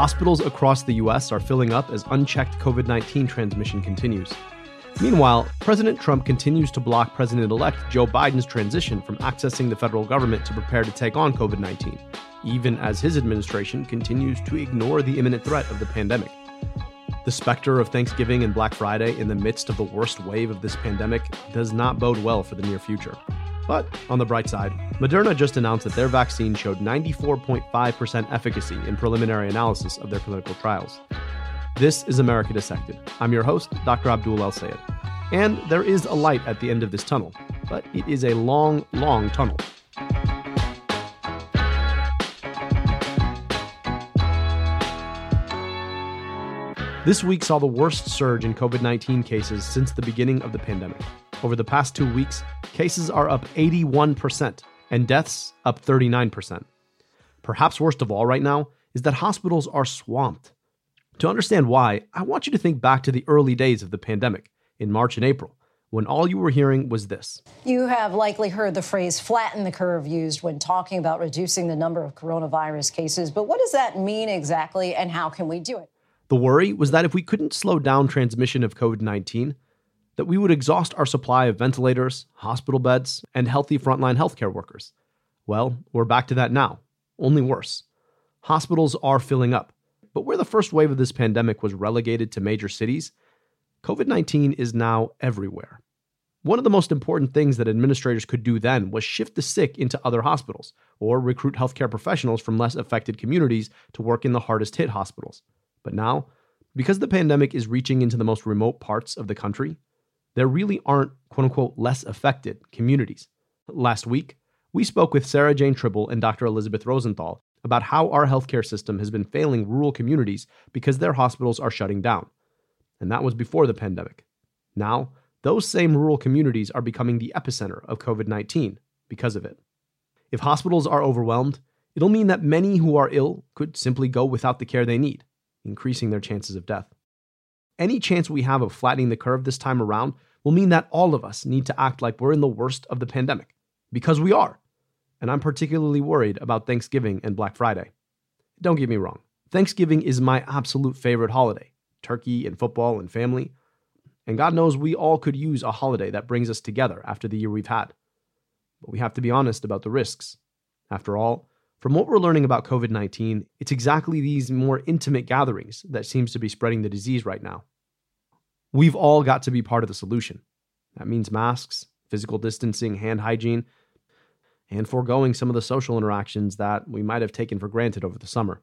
Hospitals across the U.S. are filling up as unchecked COVID 19 transmission continues. Meanwhile, President Trump continues to block President elect Joe Biden's transition from accessing the federal government to prepare to take on COVID 19, even as his administration continues to ignore the imminent threat of the pandemic. The specter of Thanksgiving and Black Friday in the midst of the worst wave of this pandemic does not bode well for the near future. But on the bright side, Moderna just announced that their vaccine showed 94.5% efficacy in preliminary analysis of their clinical trials. This is America Dissected. I'm your host, Dr. Abdul El Sayed. And there is a light at the end of this tunnel, but it is a long, long tunnel. This week saw the worst surge in COVID 19 cases since the beginning of the pandemic. Over the past two weeks, cases are up 81% and deaths up 39%. Perhaps worst of all right now is that hospitals are swamped. To understand why, I want you to think back to the early days of the pandemic in March and April, when all you were hearing was this. You have likely heard the phrase flatten the curve used when talking about reducing the number of coronavirus cases. But what does that mean exactly, and how can we do it? The worry was that if we couldn't slow down transmission of COVID 19, that we would exhaust our supply of ventilators, hospital beds, and healthy frontline healthcare workers. Well, we're back to that now, only worse. Hospitals are filling up. But where the first wave of this pandemic was relegated to major cities, COVID 19 is now everywhere. One of the most important things that administrators could do then was shift the sick into other hospitals or recruit healthcare professionals from less affected communities to work in the hardest hit hospitals. But now, because the pandemic is reaching into the most remote parts of the country, there really aren't quote unquote less affected communities. Last week, we spoke with Sarah Jane Tribble and Dr. Elizabeth Rosenthal about how our healthcare system has been failing rural communities because their hospitals are shutting down. And that was before the pandemic. Now, those same rural communities are becoming the epicenter of COVID 19 because of it. If hospitals are overwhelmed, it'll mean that many who are ill could simply go without the care they need, increasing their chances of death. Any chance we have of flattening the curve this time around will mean that all of us need to act like we're in the worst of the pandemic, because we are and I'm particularly worried about Thanksgiving and Black Friday. Don't get me wrong, Thanksgiving is my absolute favorite holiday turkey and football and family. And God knows we all could use a holiday that brings us together after the year we've had. But we have to be honest about the risks. After all, from what we're learning about COVID 19, it's exactly these more intimate gatherings that seems to be spreading the disease right now. We've all got to be part of the solution. That means masks, physical distancing, hand hygiene, and foregoing some of the social interactions that we might have taken for granted over the summer.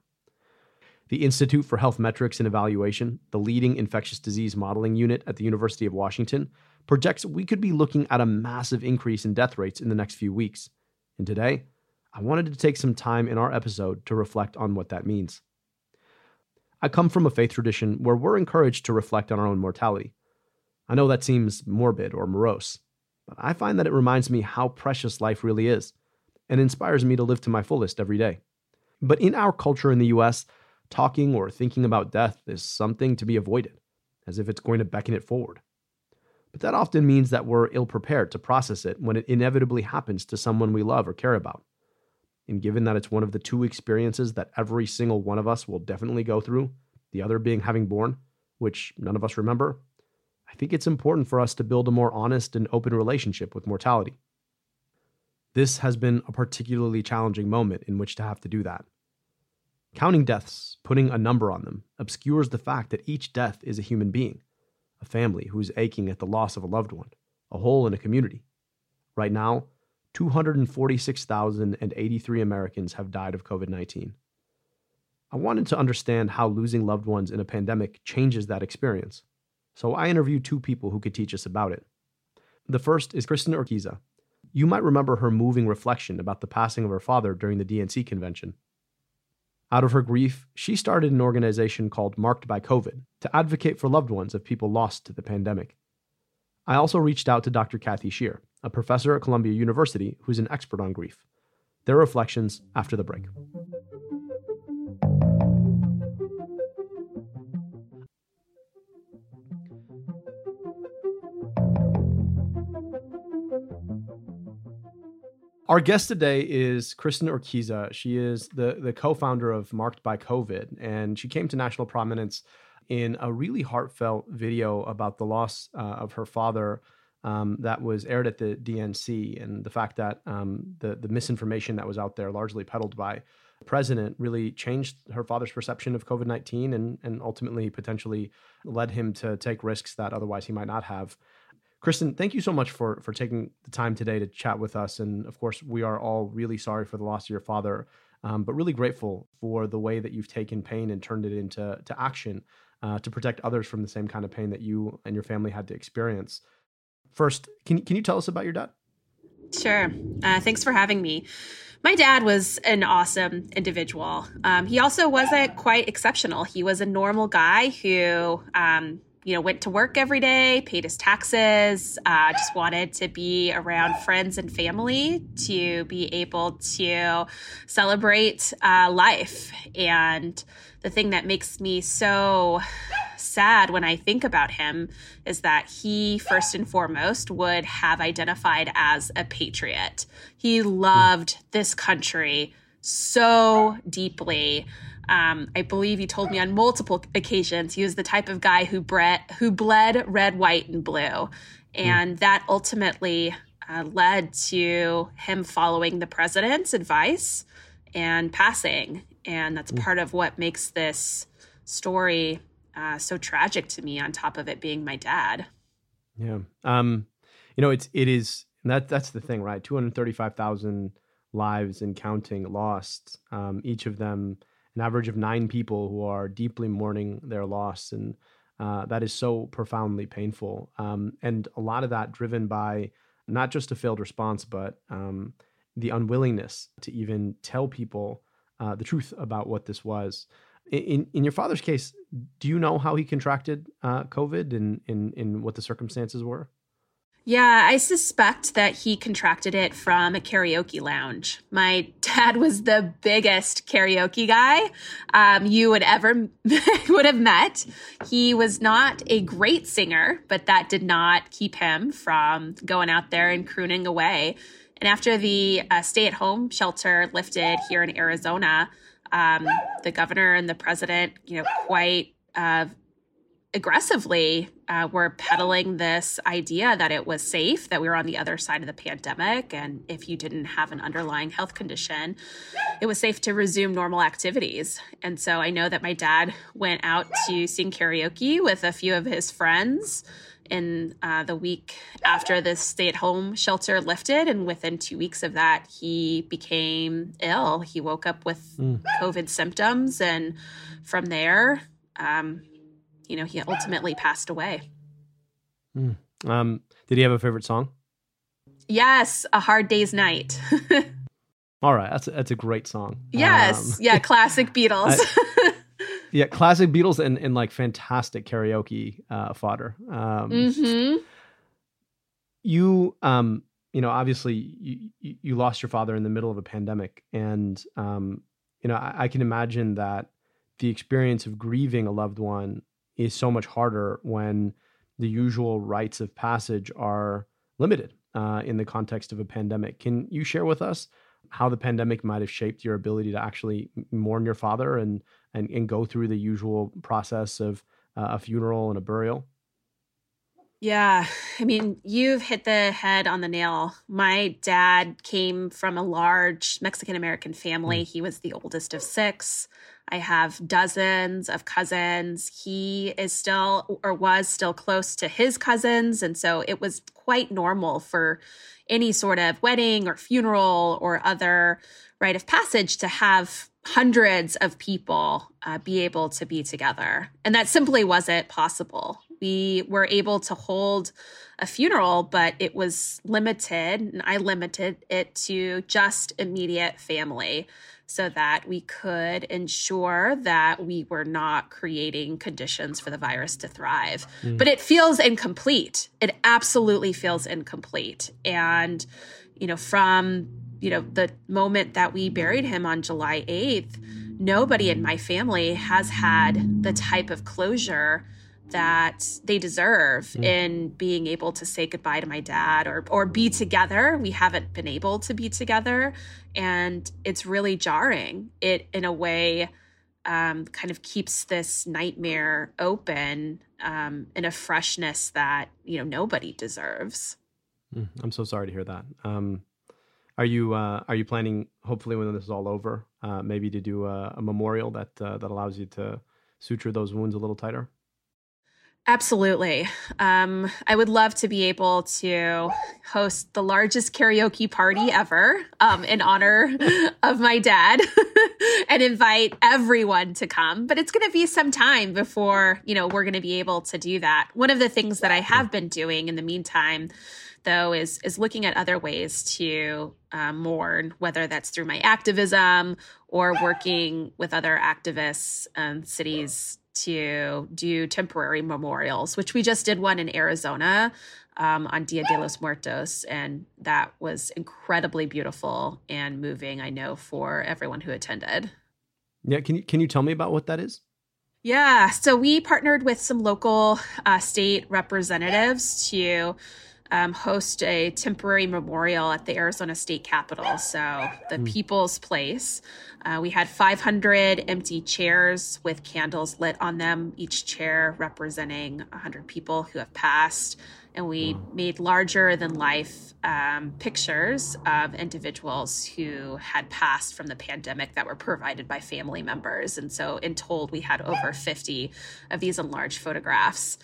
The Institute for Health Metrics and Evaluation, the leading infectious disease modeling unit at the University of Washington, projects we could be looking at a massive increase in death rates in the next few weeks. And today, I wanted to take some time in our episode to reflect on what that means. I come from a faith tradition where we're encouraged to reflect on our own mortality. I know that seems morbid or morose, but I find that it reminds me how precious life really is and inspires me to live to my fullest every day. But in our culture in the US, talking or thinking about death is something to be avoided, as if it's going to beckon it forward. But that often means that we're ill prepared to process it when it inevitably happens to someone we love or care about. And given that it's one of the two experiences that every single one of us will definitely go through, the other being having born, which none of us remember, I think it's important for us to build a more honest and open relationship with mortality. This has been a particularly challenging moment in which to have to do that. Counting deaths, putting a number on them, obscures the fact that each death is a human being, a family who's aching at the loss of a loved one, a hole in a community. Right now, 246,083 Americans have died of COVID 19. I wanted to understand how losing loved ones in a pandemic changes that experience. So I interviewed two people who could teach us about it. The first is Kristen Urquiza. You might remember her moving reflection about the passing of her father during the DNC convention. Out of her grief, she started an organization called Marked by COVID to advocate for loved ones of people lost to the pandemic. I also reached out to Dr. Kathy Shear, a professor at Columbia University who's an expert on grief. Their reflections after the break. Our guest today is Kristen Urquiza. She is the, the co founder of Marked by COVID, and she came to national prominence in a really heartfelt video about the loss uh, of her father um, that was aired at the DNC and the fact that um, the, the misinformation that was out there, largely peddled by the president, really changed her father's perception of COVID 19 and, and ultimately potentially led him to take risks that otherwise he might not have. Kristen, thank you so much for for taking the time today to chat with us. And of course, we are all really sorry for the loss of your father, um, but really grateful for the way that you've taken pain and turned it into to action uh, to protect others from the same kind of pain that you and your family had to experience. First, can can you tell us about your dad? Sure. Uh, thanks for having me. My dad was an awesome individual. Um, he also wasn't quite exceptional. He was a normal guy who um, you know, went to work every day, paid his taxes, uh, just wanted to be around friends and family to be able to celebrate uh, life. And the thing that makes me so sad when I think about him is that he, first and foremost, would have identified as a patriot. He loved this country so deeply. Um, I believe he told me on multiple occasions he was the type of guy who bred, who bled red, white, and blue, and mm. that ultimately uh, led to him following the president's advice and passing. And that's mm. part of what makes this story uh, so tragic to me. On top of it being my dad. Yeah. Um, you know, it's it is that that's the thing, right? Two hundred thirty-five thousand lives and counting lost. Um, each of them an average of nine people who are deeply mourning their loss. And uh, that is so profoundly painful. Um, and a lot of that driven by not just a failed response, but um, the unwillingness to even tell people uh, the truth about what this was. In, in your father's case, do you know how he contracted uh, COVID and in, in what the circumstances were? Yeah, I suspect that he contracted it from a karaoke lounge. My dad was the biggest karaoke guy um, you would ever would have met. He was not a great singer, but that did not keep him from going out there and crooning away. And after the uh, stay-at-home shelter lifted here in Arizona, um, the governor and the president, you know, quite uh, aggressively uh, were peddling this idea that it was safe, that we were on the other side of the pandemic. And if you didn't have an underlying health condition, it was safe to resume normal activities. And so I know that my dad went out to sing karaoke with a few of his friends in uh, the week after the stay at home shelter lifted. And within two weeks of that, he became ill. He woke up with mm. COVID symptoms. And from there, um, you know, he ultimately passed away. Mm. Um, did he have a favorite song? Yes, A Hard Day's Night. All right, that's a, that's a great song. Yes, um, yeah, classic Beatles. I, yeah, classic Beatles and, and like fantastic karaoke uh, fodder. Um, mm-hmm. You, um, you know, obviously you, you lost your father in the middle of a pandemic, and um, you know, I, I can imagine that the experience of grieving a loved one is so much harder when the usual rites of passage are limited uh, in the context of a pandemic. Can you share with us how the pandemic might have shaped your ability to actually mourn your father and and, and go through the usual process of uh, a funeral and a burial? Yeah, I mean, you've hit the head on the nail. My dad came from a large Mexican American family. Mm. He was the oldest of six. I have dozens of cousins. He is still or was still close to his cousins. And so it was quite normal for any sort of wedding or funeral or other rite of passage to have hundreds of people uh, be able to be together. And that simply wasn't possible. We were able to hold a funeral, but it was limited, and I limited it to just immediate family so that we could ensure that we were not creating conditions for the virus to thrive. Mm. But it feels incomplete. It absolutely feels incomplete. And, you know, from, you know, the moment that we buried him on July 8th, nobody in my family has had the type of closure that they deserve mm. in being able to say goodbye to my dad or or be together. We haven't been able to be together and it's really jarring. It in a way um, kind of keeps this nightmare open um, in a freshness that you know nobody deserves. Mm, I'm so sorry to hear that. Um, are you uh, are you planning, hopefully, when this is all over, uh, maybe to do a, a memorial that uh, that allows you to suture those wounds a little tighter? Absolutely. Um, I would love to be able to host the largest karaoke party ever um, in honor of my dad and invite everyone to come. But it's going to be some time before, you know, we're going to be able to do that. One of the things that I have been doing in the meantime, though, is is looking at other ways to um, mourn, whether that's through my activism or working with other activists and cities to do temporary memorials, which we just did one in Arizona um, on Dia de los Muertos, and that was incredibly beautiful and moving. I know for everyone who attended. Yeah, can you can you tell me about what that is? Yeah, so we partnered with some local uh, state representatives to um, host a temporary memorial at the Arizona State Capitol, so the mm. People's Place. Uh, we had 500 empty chairs with candles lit on them, each chair representing 100 people who have passed. And we wow. made larger than life um, pictures of individuals who had passed from the pandemic that were provided by family members. And so, in total, we had over 50 of these enlarged photographs.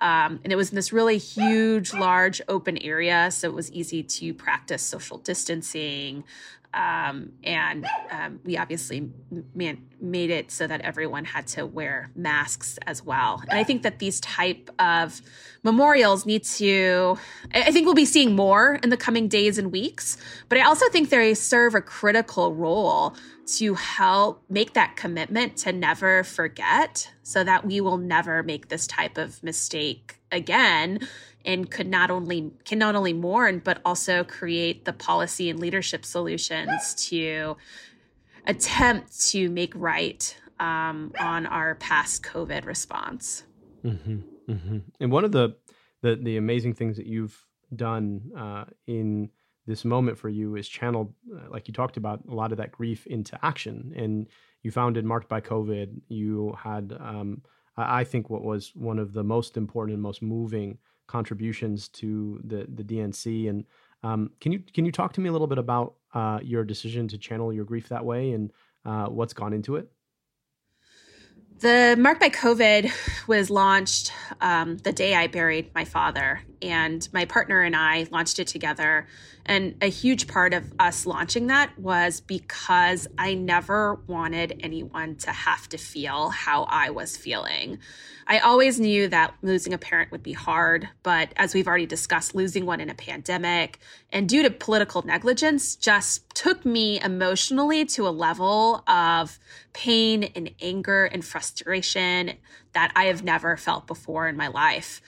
Um, and it was in this really huge, large open area. So it was easy to practice social distancing. Um, and um, we obviously man- made it so that everyone had to wear masks as well. And I think that these type of memorials need to. I think we'll be seeing more in the coming days and weeks. But I also think they serve a critical role to help make that commitment to never forget, so that we will never make this type of mistake again and could not only can not only mourn but also create the policy and leadership solutions to attempt to make right um, on our past COVID response. Mm-hmm, mm-hmm. And one of the, the, the amazing things that you've done uh, in this moment for you is channeled, uh, like you talked about, a lot of that grief into action. And you founded Marked by COVID. You had, um, I think, what was one of the most important and most moving contributions to the the DNC. And um, can you can you talk to me a little bit about uh, your decision to channel your grief that way and uh, what's gone into it? The Marked by COVID was launched um, the day I buried my father, and my partner and I launched it together. And a huge part of us launching that was because I never wanted anyone to have to feel how I was feeling. I always knew that losing a parent would be hard, but as we've already discussed, losing one in a pandemic and due to political negligence just took me emotionally to a level of pain and anger and frustration that I have never felt before in my life.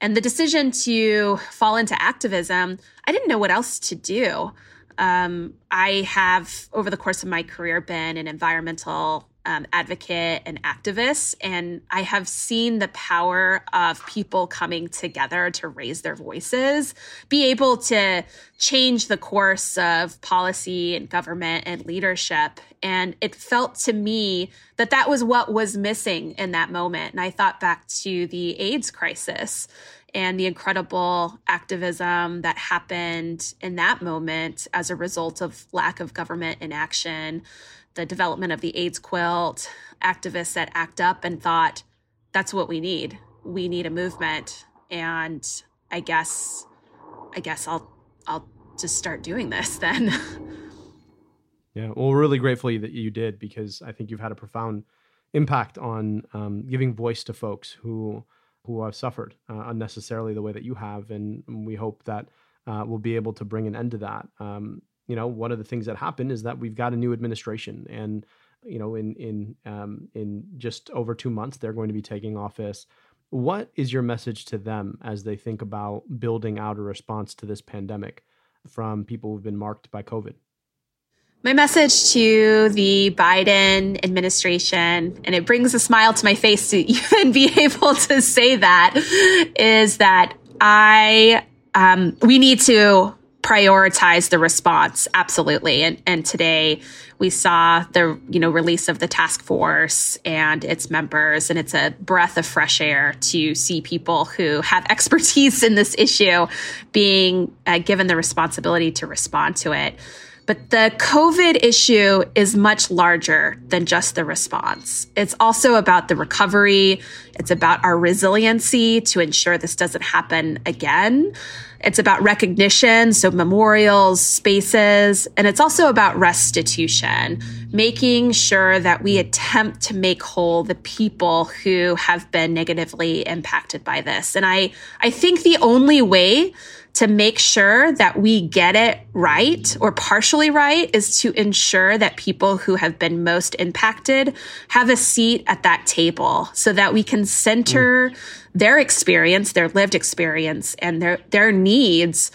And the decision to fall into activism, I didn't know what else to do. Um, I have, over the course of my career, been an environmental um, advocate and activist. And I have seen the power of people coming together to raise their voices, be able to change the course of policy and government and leadership. And it felt to me that that was what was missing in that moment. And I thought back to the AIDS crisis and the incredible activism that happened in that moment as a result of lack of government inaction the development of the AIDS quilt, activists that ACT UP and thought, that's what we need. We need a movement. And I guess, I guess I'll, I'll just start doing this then. yeah. Well, really grateful that you did because I think you've had a profound impact on um, giving voice to folks who who have suffered uh, unnecessarily the way that you have, and we hope that uh, we'll be able to bring an end to that. Um, you know, one of the things that happened is that we've got a new administration, and you know, in in um, in just over two months, they're going to be taking office. What is your message to them as they think about building out a response to this pandemic from people who've been marked by COVID? My message to the Biden administration, and it brings a smile to my face to even be able to say that, is that I, um, we need to prioritize the response absolutely and and today we saw the you know release of the task force and its members and it's a breath of fresh air to see people who have expertise in this issue being uh, given the responsibility to respond to it but the COVID issue is much larger than just the response. It's also about the recovery. It's about our resiliency to ensure this doesn't happen again. It's about recognition, so memorials, spaces, and it's also about restitution, making sure that we attempt to make whole the people who have been negatively impacted by this. And I, I think the only way to make sure that we get it right or partially right is to ensure that people who have been most impacted have a seat at that table so that we can center mm. Their experience, their lived experience and their, their needs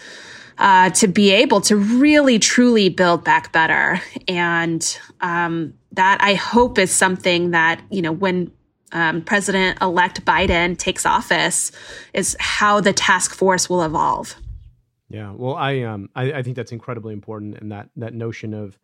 uh, to be able to really truly build back better. And um, that I hope is something that, you know, when um, President elect Biden takes office, is how the task force will evolve. Yeah, well, I um, I, I think that's incredibly important, and that that notion of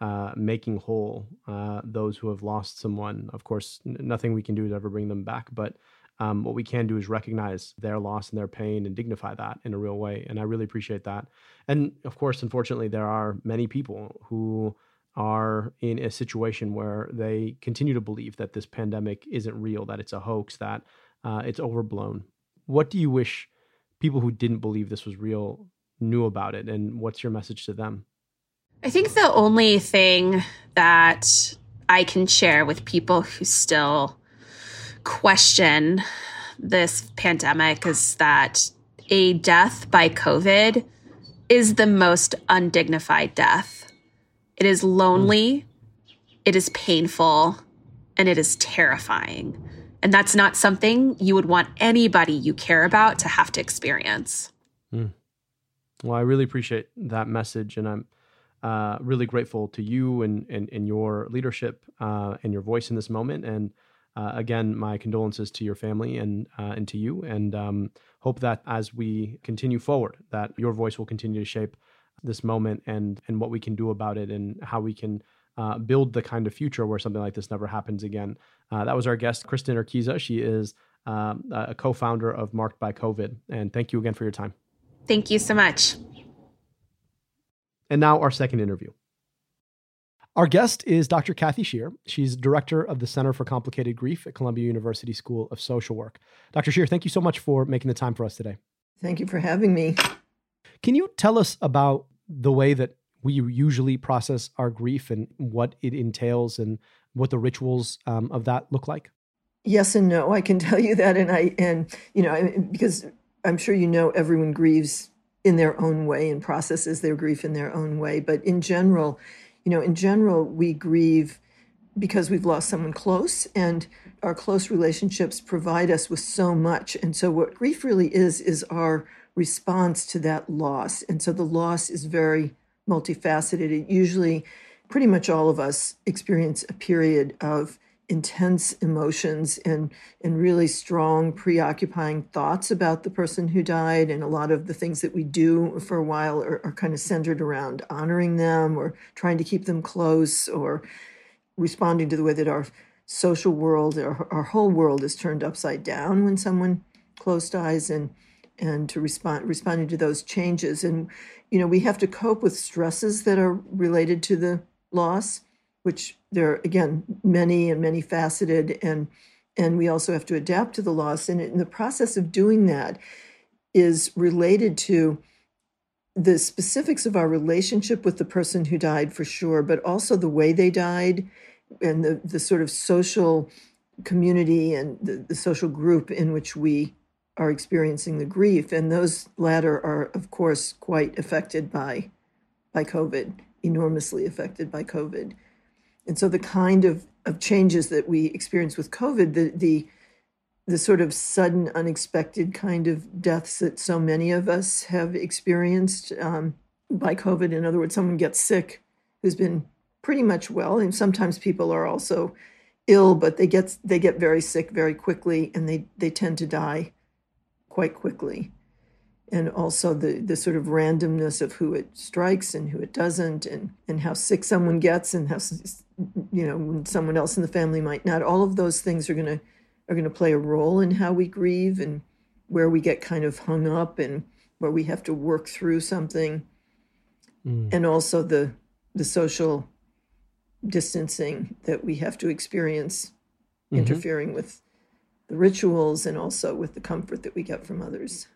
uh, making whole uh, those who have lost someone. Of course, n- nothing we can do to ever bring them back, but um, what we can do is recognize their loss and their pain and dignify that in a real way. And I really appreciate that. And of course, unfortunately, there are many people who are in a situation where they continue to believe that this pandemic isn't real, that it's a hoax, that uh, it's overblown. What do you wish? people who didn't believe this was real knew about it and what's your message to them i think the only thing that i can share with people who still question this pandemic is that a death by covid is the most undignified death it is lonely it is painful and it is terrifying and that's not something you would want anybody you care about to have to experience. Mm. Well, I really appreciate that message. And I'm uh, really grateful to you and, and, and your leadership uh, and your voice in this moment. And uh, again, my condolences to your family and, uh, and to you. And um, hope that as we continue forward, that your voice will continue to shape this moment and, and what we can do about it and how we can uh, build the kind of future where something like this never happens again. Uh, that was our guest, Kristen Urquiza. She is um, a co founder of Marked by COVID. And thank you again for your time. Thank you so much. And now, our second interview. Our guest is Dr. Kathy Shear. She's director of the Center for Complicated Grief at Columbia University School of Social Work. Dr. Shear, thank you so much for making the time for us today. Thank you for having me. Can you tell us about the way that we usually process our grief and what it entails and what the rituals um, of that look like? Yes and no. I can tell you that, and I and you know because I'm sure you know everyone grieves in their own way and processes their grief in their own way. But in general, you know, in general, we grieve because we've lost someone close, and our close relationships provide us with so much. And so, what grief really is is our response to that loss. And so, the loss is very multifaceted. It usually, pretty much all of us experience a period of intense emotions and and really strong preoccupying thoughts about the person who died. And a lot of the things that we do for a while are, are kind of centered around honoring them or trying to keep them close or responding to the way that our social world our, our whole world is turned upside down when someone close dies and and to respond responding to those changes. And you know, we have to cope with stresses that are related to the loss, which there are again many and many faceted, and and we also have to adapt to the loss. And in the process of doing that is related to the specifics of our relationship with the person who died for sure, but also the way they died and the, the sort of social community and the, the social group in which we are experiencing the grief, and those latter are, of course, quite affected by by COVID, enormously affected by COVID. And so the kind of, of changes that we experience with COVID, the the the sort of sudden, unexpected kind of deaths that so many of us have experienced um, by COVID. In other words, someone gets sick who's been pretty much well. And sometimes people are also ill, but they get they get very sick very quickly, and they they tend to die quite quickly. And also the the sort of randomness of who it strikes and who it doesn't, and and how sick someone gets, and how you know when someone else in the family might not. All of those things are going to are going to play a role in how we grieve and where we get kind of hung up and where we have to work through something mm. and also the the social distancing that we have to experience mm-hmm. interfering with the rituals and also with the comfort that we get from others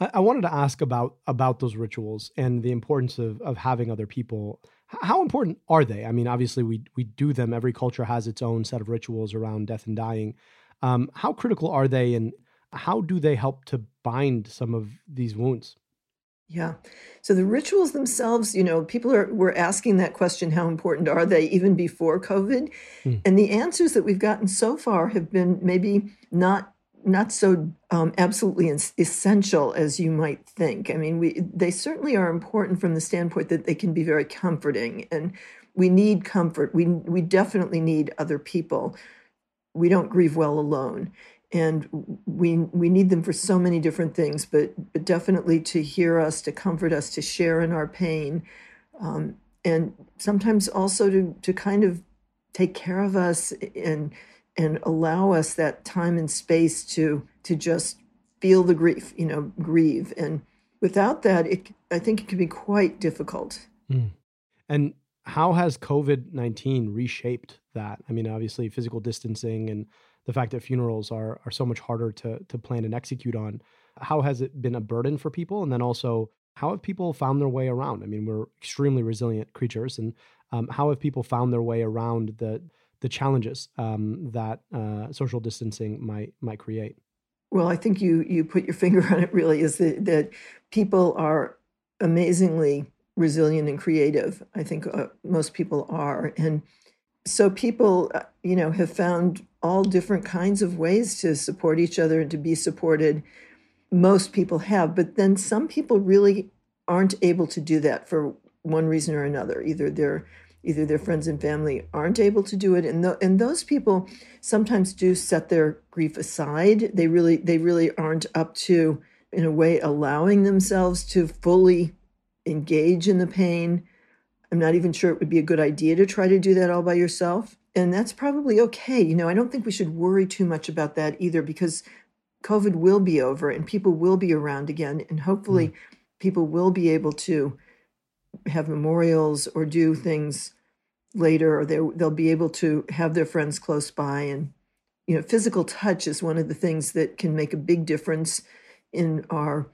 I, I wanted to ask about about those rituals and the importance of of having other people how important are they? I mean, obviously, we we do them. Every culture has its own set of rituals around death and dying. Um, how critical are they, and how do they help to bind some of these wounds? Yeah. So the rituals themselves, you know, people are were asking that question, how important are they even before COVID? Mm. And the answers that we've gotten so far have been maybe not not so um, absolutely essential as you might think. I mean, we they certainly are important from the standpoint that they can be very comforting, and we need comfort. We we definitely need other people. We don't grieve well alone, and we we need them for so many different things. But but definitely to hear us, to comfort us, to share in our pain, um, and sometimes also to to kind of take care of us and and allow us that time and space to to just feel the grief, you know, grieve. And without that, it I think it can be quite difficult. Mm. And how has COVID nineteen reshaped that? I mean, obviously, physical distancing and the fact that funerals are are so much harder to to plan and execute on. How has it been a burden for people? And then also, how have people found their way around? I mean, we're extremely resilient creatures, and um, how have people found their way around the the challenges um, that uh, social distancing might might create? Well, I think you you put your finger on it. Really, is that that people are amazingly resilient and creative. I think uh, most people are, and so people, uh, you know, have found all different kinds of ways to support each other and to be supported. Most people have, but then some people really aren't able to do that for one reason or another. Either they're either their friends and family aren't able to do it. And, th- and those people sometimes do set their grief aside. They really they really aren't up to in a way allowing themselves to fully engage in the pain. I'm not even sure it would be a good idea to try to do that all by yourself. And that's probably okay. You know i don't think we should worry too much about that either because covid will be over and people will be around again. And hopefully mm. people will be able to have memorials or do things later, or they'll be able to have their friends close by. And, you know, physical touch is one of the things that can make a big difference in our,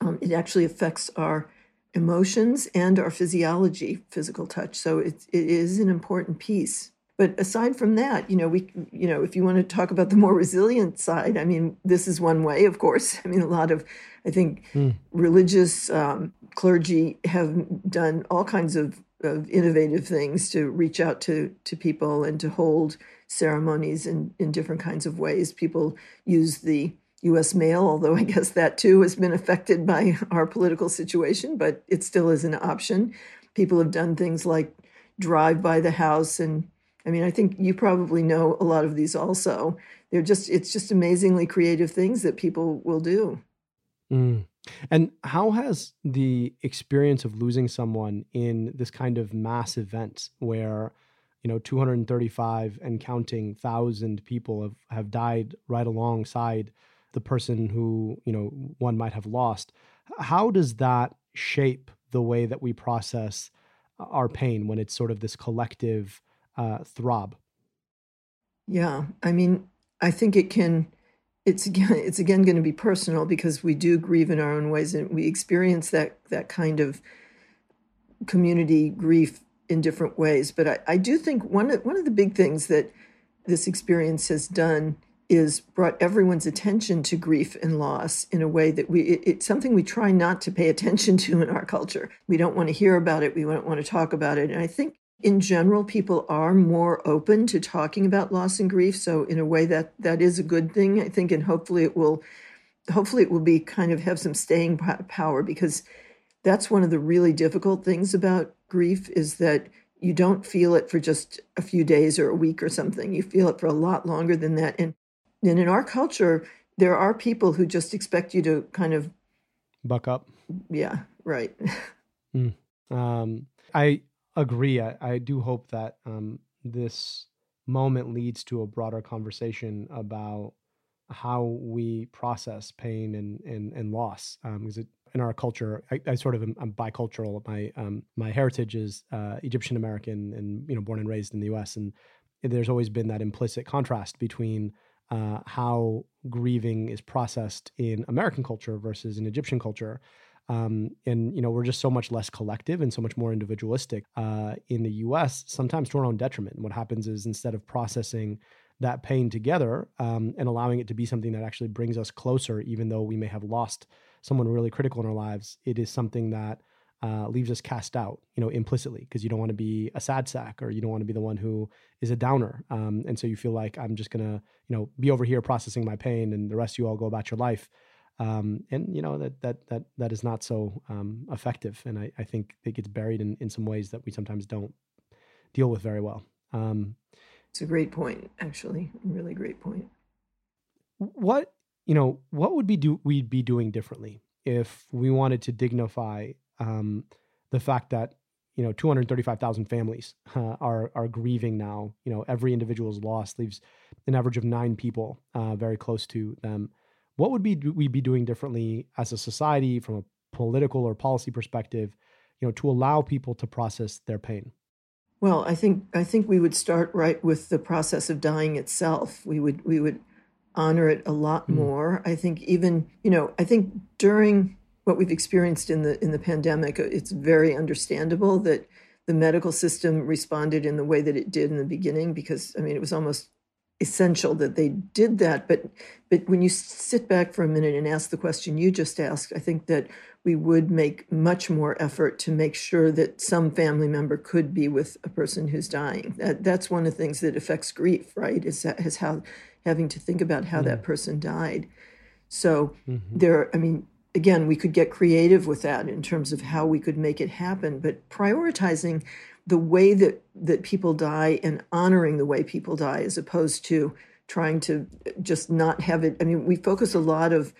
um, it actually affects our emotions and our physiology, physical touch. So it, it is an important piece. But aside from that, you know, we, you know, if you want to talk about the more resilient side, I mean, this is one way, of course. I mean, a lot of, I think, mm. religious um, clergy have done all kinds of of innovative things to reach out to to people and to hold ceremonies in in different kinds of ways. People use the U.S. mail, although I guess that too has been affected by our political situation, but it still is an option. People have done things like drive by the house, and I mean, I think you probably know a lot of these also. They're just it's just amazingly creative things that people will do. Mm. And how has the experience of losing someone in this kind of mass event where, you know, 235 and counting thousand people have, have died right alongside the person who, you know, one might have lost, how does that shape the way that we process our pain when it's sort of this collective uh, throb? Yeah. I mean, I think it can it's again it's again going to be personal because we do grieve in our own ways and we experience that that kind of community grief in different ways. But i, I do think one of, one of the big things that this experience has done is brought everyone's attention to grief and loss in a way that we it, it's something we try not to pay attention to in our culture. We don't want to hear about it. We don't want to talk about it. And i think in general, people are more open to talking about loss and grief. So in a way that that is a good thing, I think, and hopefully it will, hopefully it will be kind of have some staying power because that's one of the really difficult things about grief is that you don't feel it for just a few days or a week or something. You feel it for a lot longer than that. And, and in our culture, there are people who just expect you to kind of buck up. Yeah, right. mm. um, I agree. I, I, do hope that um, this moment leads to a broader conversation about how we process pain and and, and loss. Um, because it, in our culture, I, I sort of am I'm bicultural. My um, my heritage is uh, Egyptian American and you know born and raised in the U.S. and there's always been that implicit contrast between uh, how grieving is processed in American culture versus in Egyptian culture. Um, and you know we're just so much less collective and so much more individualistic uh, in the U.S. Sometimes to our own detriment. And what happens is instead of processing that pain together um, and allowing it to be something that actually brings us closer, even though we may have lost someone really critical in our lives, it is something that uh, leaves us cast out, you know, implicitly because you don't want to be a sad sack or you don't want to be the one who is a downer. Um, and so you feel like I'm just gonna, you know, be over here processing my pain, and the rest of you all go about your life. Um, and you know that that that that is not so um, effective, and I, I think it gets buried in in some ways that we sometimes don't deal with very well. Um, it's a great point, actually, a really great point. What you know, what would be do we'd be doing differently if we wanted to dignify um, the fact that you know 235,000 families uh, are are grieving now. You know, every individual's loss leaves an average of nine people uh, very close to them. What would be we be doing differently as a society from a political or policy perspective? You know, to allow people to process their pain. Well, I think I think we would start right with the process of dying itself. We would we would honor it a lot mm. more. I think even you know I think during what we've experienced in the in the pandemic, it's very understandable that the medical system responded in the way that it did in the beginning because I mean it was almost essential that they did that. But but when you sit back for a minute and ask the question you just asked, I think that we would make much more effort to make sure that some family member could be with a person who's dying. That, that's one of the things that affects grief, right? Is that is how having to think about how mm-hmm. that person died. So mm-hmm. there, I mean, again, we could get creative with that in terms of how we could make it happen, but prioritizing the way that that people die and honoring the way people die as opposed to trying to just not have it. I mean we focus a lot of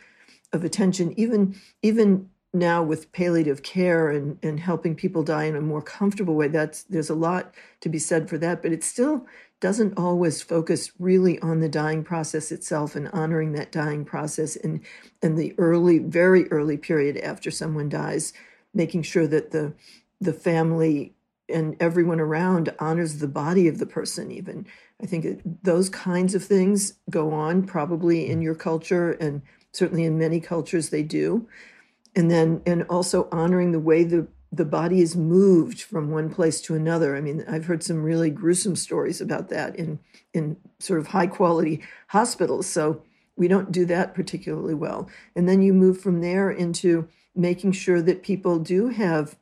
of attention even even now with palliative care and, and helping people die in a more comfortable way. That's there's a lot to be said for that but it still doesn't always focus really on the dying process itself and honoring that dying process and and the early very early period after someone dies making sure that the the family and everyone around honors the body of the person even i think those kinds of things go on probably in your culture and certainly in many cultures they do and then and also honoring the way the the body is moved from one place to another. I mean, I've heard some really gruesome stories about that in in sort of high quality hospitals. So we don't do that particularly well. And then you move from there into making sure that people do have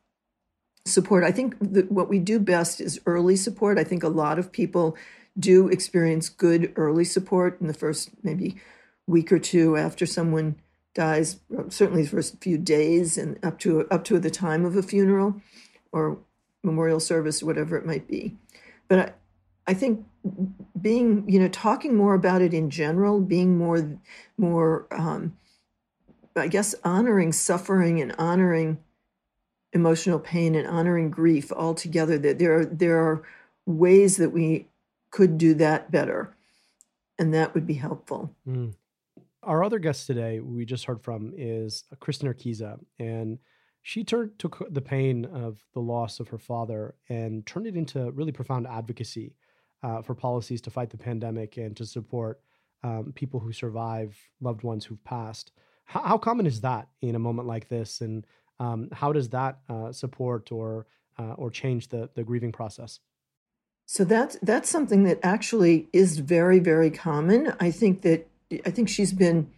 support. I think what we do best is early support. I think a lot of people do experience good early support in the first maybe week or two after someone dies certainly the first few days and up to up to the time of a funeral or memorial service whatever it might be but I, I think being you know talking more about it in general being more more um, i guess honoring suffering and honoring emotional pain and honoring grief all together that there are there are ways that we could do that better and that would be helpful mm. Our other guest today, we just heard from, is Kristen Urquiza, and she turned took the pain of the loss of her father and turned it into really profound advocacy uh, for policies to fight the pandemic and to support um, people who survive loved ones who've passed. How, how, common is that in a moment like this, and um, how does that uh, support or uh, or change the the grieving process? So that's that's something that actually is very very common. I think that I think she's been,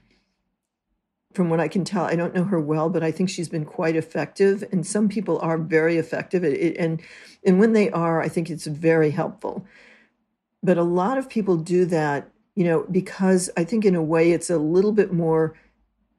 from what I can tell, I don't know her well, but I think she's been quite effective. And some people are very effective, it, and and when they are, I think it's very helpful. But a lot of people do that, you know, because I think in a way it's a little bit more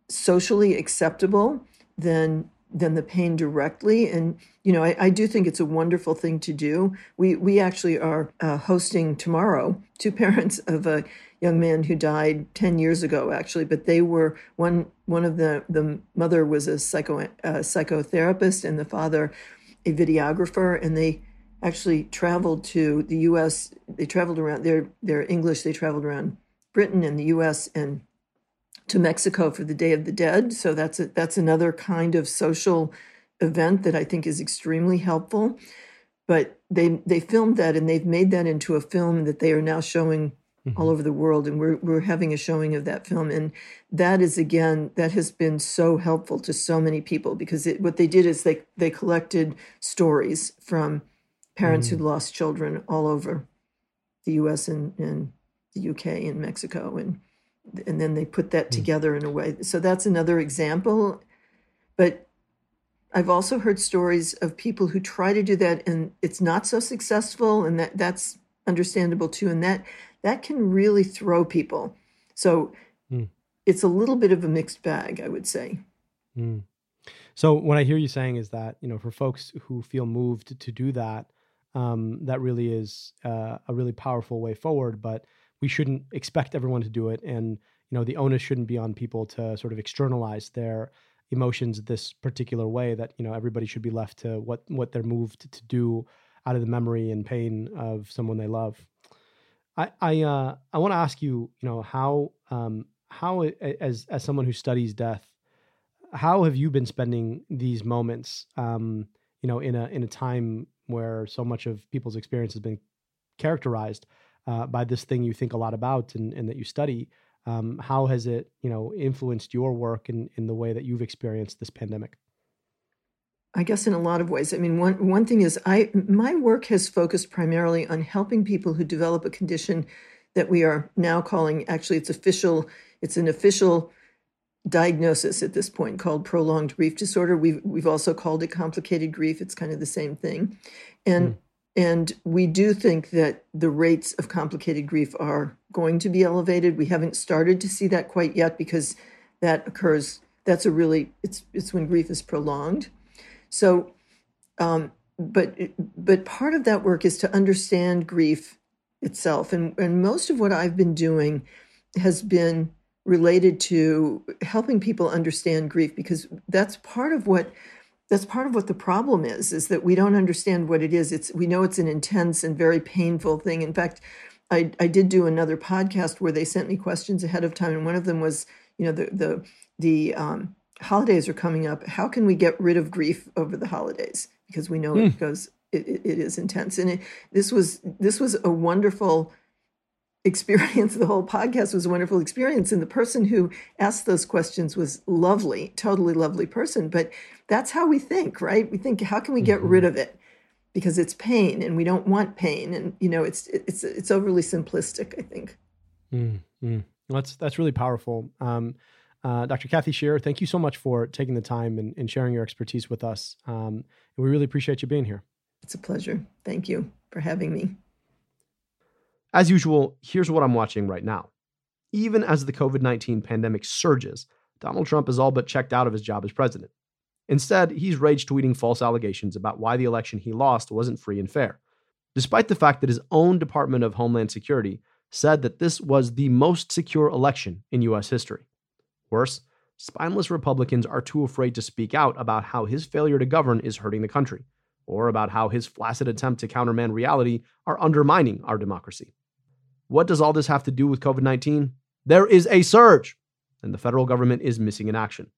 socially acceptable than than the pain directly. And you know, I, I, do think it's a wonderful thing to do. We we actually are uh, hosting tomorrow two parents of a young man who died ten years ago, actually. But they were one one of the the mother was a psycho psychotherapist and the father a videographer, and they actually traveled to the U.S. They traveled around. They're they're English. They traveled around Britain and the U.S. and to Mexico for the Day of the Dead. So that's a, that's another kind of social event that I think is extremely helpful. But they they filmed that and they've made that into a film that they are now showing mm-hmm. all over the world, and we're we're having a showing of that film, and that is again that has been so helpful to so many people because it, what they did is they they collected stories from parents mm-hmm. who lost children all over the U.S. and, and the UK and Mexico and and then they put that hmm. together in a way. So that's another example. But I've also heard stories of people who try to do that and it's not so successful, and that that's understandable too. And that that can really throw people. So mm. it's a little bit of a mixed bag, I would say. Mm. So what I hear you saying is that you know, for folks who feel moved to do that, um, that really is uh, a really powerful way forward. But we shouldn't expect everyone to do it. And you know the onus shouldn't be on people to sort of externalize their emotions this particular way that you know everybody should be left to what what they're moved to do out of the memory and pain of someone they love. I i uh i want to ask you you know how um how as as someone who studies death how have you been spending these moments um you know in a in a time where so much of people's experience has been characterized uh, by this thing you think a lot about and, and that you study. Um, how has it, you know, influenced your work in, in the way that you've experienced this pandemic? I guess in a lot of ways. I mean, one one thing is I my work has focused primarily on helping people who develop a condition that we are now calling actually it's official it's an official diagnosis at this point called prolonged grief disorder. We've we've also called it complicated grief. It's kind of the same thing, and mm. And we do think that the rates of complicated grief are going to be elevated. We haven't started to see that quite yet because that occurs. That's a really it's it's when grief is prolonged. So, um, but but part of that work is to understand grief itself, and and most of what I've been doing has been related to helping people understand grief because that's part of what that's part of what the problem is is that we don't understand what it is. It's we know it's an intense and very painful thing. In fact i i did do another podcast where they sent me questions ahead of time and one of them was you know the the the um, holidays are coming up. How can we get rid of grief over the holidays? Because we know mm. it goes it, it is intense. And it, this was this was a wonderful experience the whole podcast was a wonderful experience. And the person who asked those questions was lovely totally lovely person. But that's how we think right? We think how can we get mm-hmm. rid of it? Because it's pain and we don't want pain. And you know it's it's it's overly simplistic i think. Mm-hmm. that's that's really powerful. Um, uh, dr Kathy Shear thank you so much for taking the time and, and sharing your expertise with us. Um, we really appreciate you being here. It's a pleasure. Thank you for having me as usual, here's what I'm watching right now. Even as the COVID 19 pandemic surges, Donald Trump is all but checked out of his job as president. Instead, he's rage tweeting false allegations about why the election he lost wasn't free and fair, despite the fact that his own Department of Homeland Security said that this was the most secure election in U.S. history. Worse, spineless Republicans are too afraid to speak out about how his failure to govern is hurting the country, or about how his flaccid attempt to countermand reality are undermining our democracy. What does all this have to do with COVID 19? There is a surge, and the federal government is missing in action.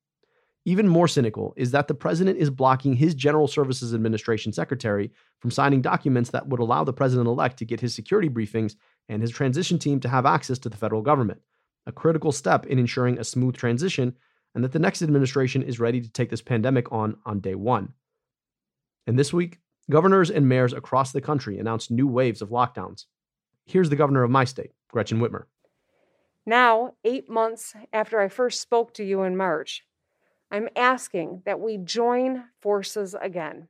Even more cynical is that the president is blocking his General Services Administration secretary from signing documents that would allow the president elect to get his security briefings and his transition team to have access to the federal government, a critical step in ensuring a smooth transition and that the next administration is ready to take this pandemic on on day one. And this week, governors and mayors across the country announced new waves of lockdowns. Here's the governor of my state, Gretchen Whitmer. Now, eight months after I first spoke to you in March, I'm asking that we join forces again.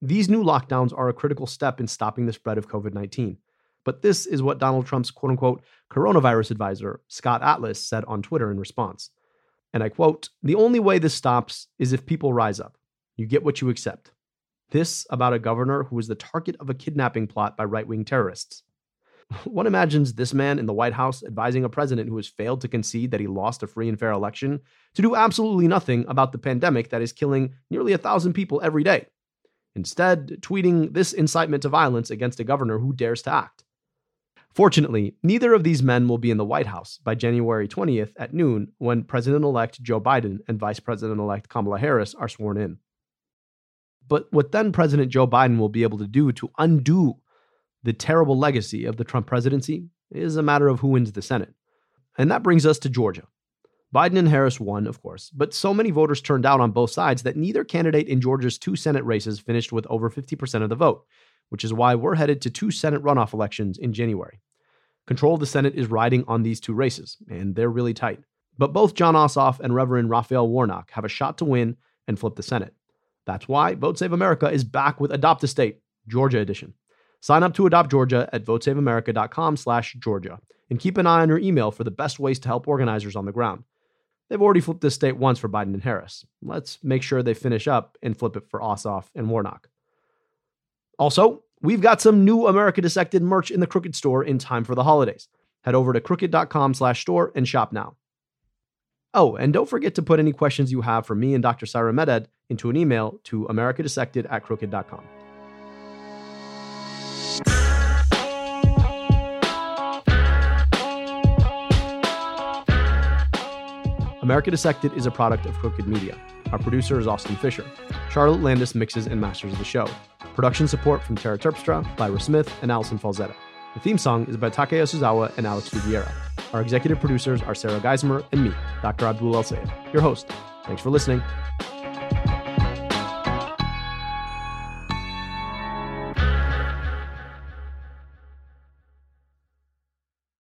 These new lockdowns are a critical step in stopping the spread of COVID 19. But this is what Donald Trump's quote unquote coronavirus advisor, Scott Atlas, said on Twitter in response. And I quote The only way this stops is if people rise up. You get what you accept. This about a governor who was the target of a kidnapping plot by right wing terrorists. One imagines this man in the White House advising a president who has failed to concede that he lost a free and fair election to do absolutely nothing about the pandemic that is killing nearly a thousand people every day. Instead, tweeting this incitement to violence against a governor who dares to act. Fortunately, neither of these men will be in the White House by January 20th at noon when President elect Joe Biden and Vice President elect Kamala Harris are sworn in. But what then President Joe Biden will be able to do to undo the terrible legacy of the Trump presidency is a matter of who wins the Senate. And that brings us to Georgia. Biden and Harris won, of course, but so many voters turned out on both sides that neither candidate in Georgia's two Senate races finished with over 50% of the vote, which is why we're headed to two Senate runoff elections in January. Control of the Senate is riding on these two races, and they're really tight. But both Jon Ossoff and Reverend Raphael Warnock have a shot to win and flip the Senate. That's why Vote Save America is back with Adopt a State, Georgia edition. Sign up to Adopt Georgia at votesaveamerica.com slash Georgia, and keep an eye on your email for the best ways to help organizers on the ground. They've already flipped this state once for Biden and Harris. Let's make sure they finish up and flip it for Ossoff and Warnock. Also, we've got some new America Dissected merch in the Crooked store in time for the holidays. Head over to crooked.com slash store and shop now. Oh, and don't forget to put any questions you have for me and Dr. Syra Meded into an email to americadissected at crooked.com. America Dissected is a product of Crooked Media. Our producer is Austin Fisher. Charlotte Landis mixes and masters the show. Production support from Tara Terpstra, Lyra Smith, and Allison Falzetta. The theme song is by Taka Yasuzawa and Alex Riviera. Our executive producers are Sarah Geismar and me, Dr. Abdul El Sayed, your host. Thanks for listening.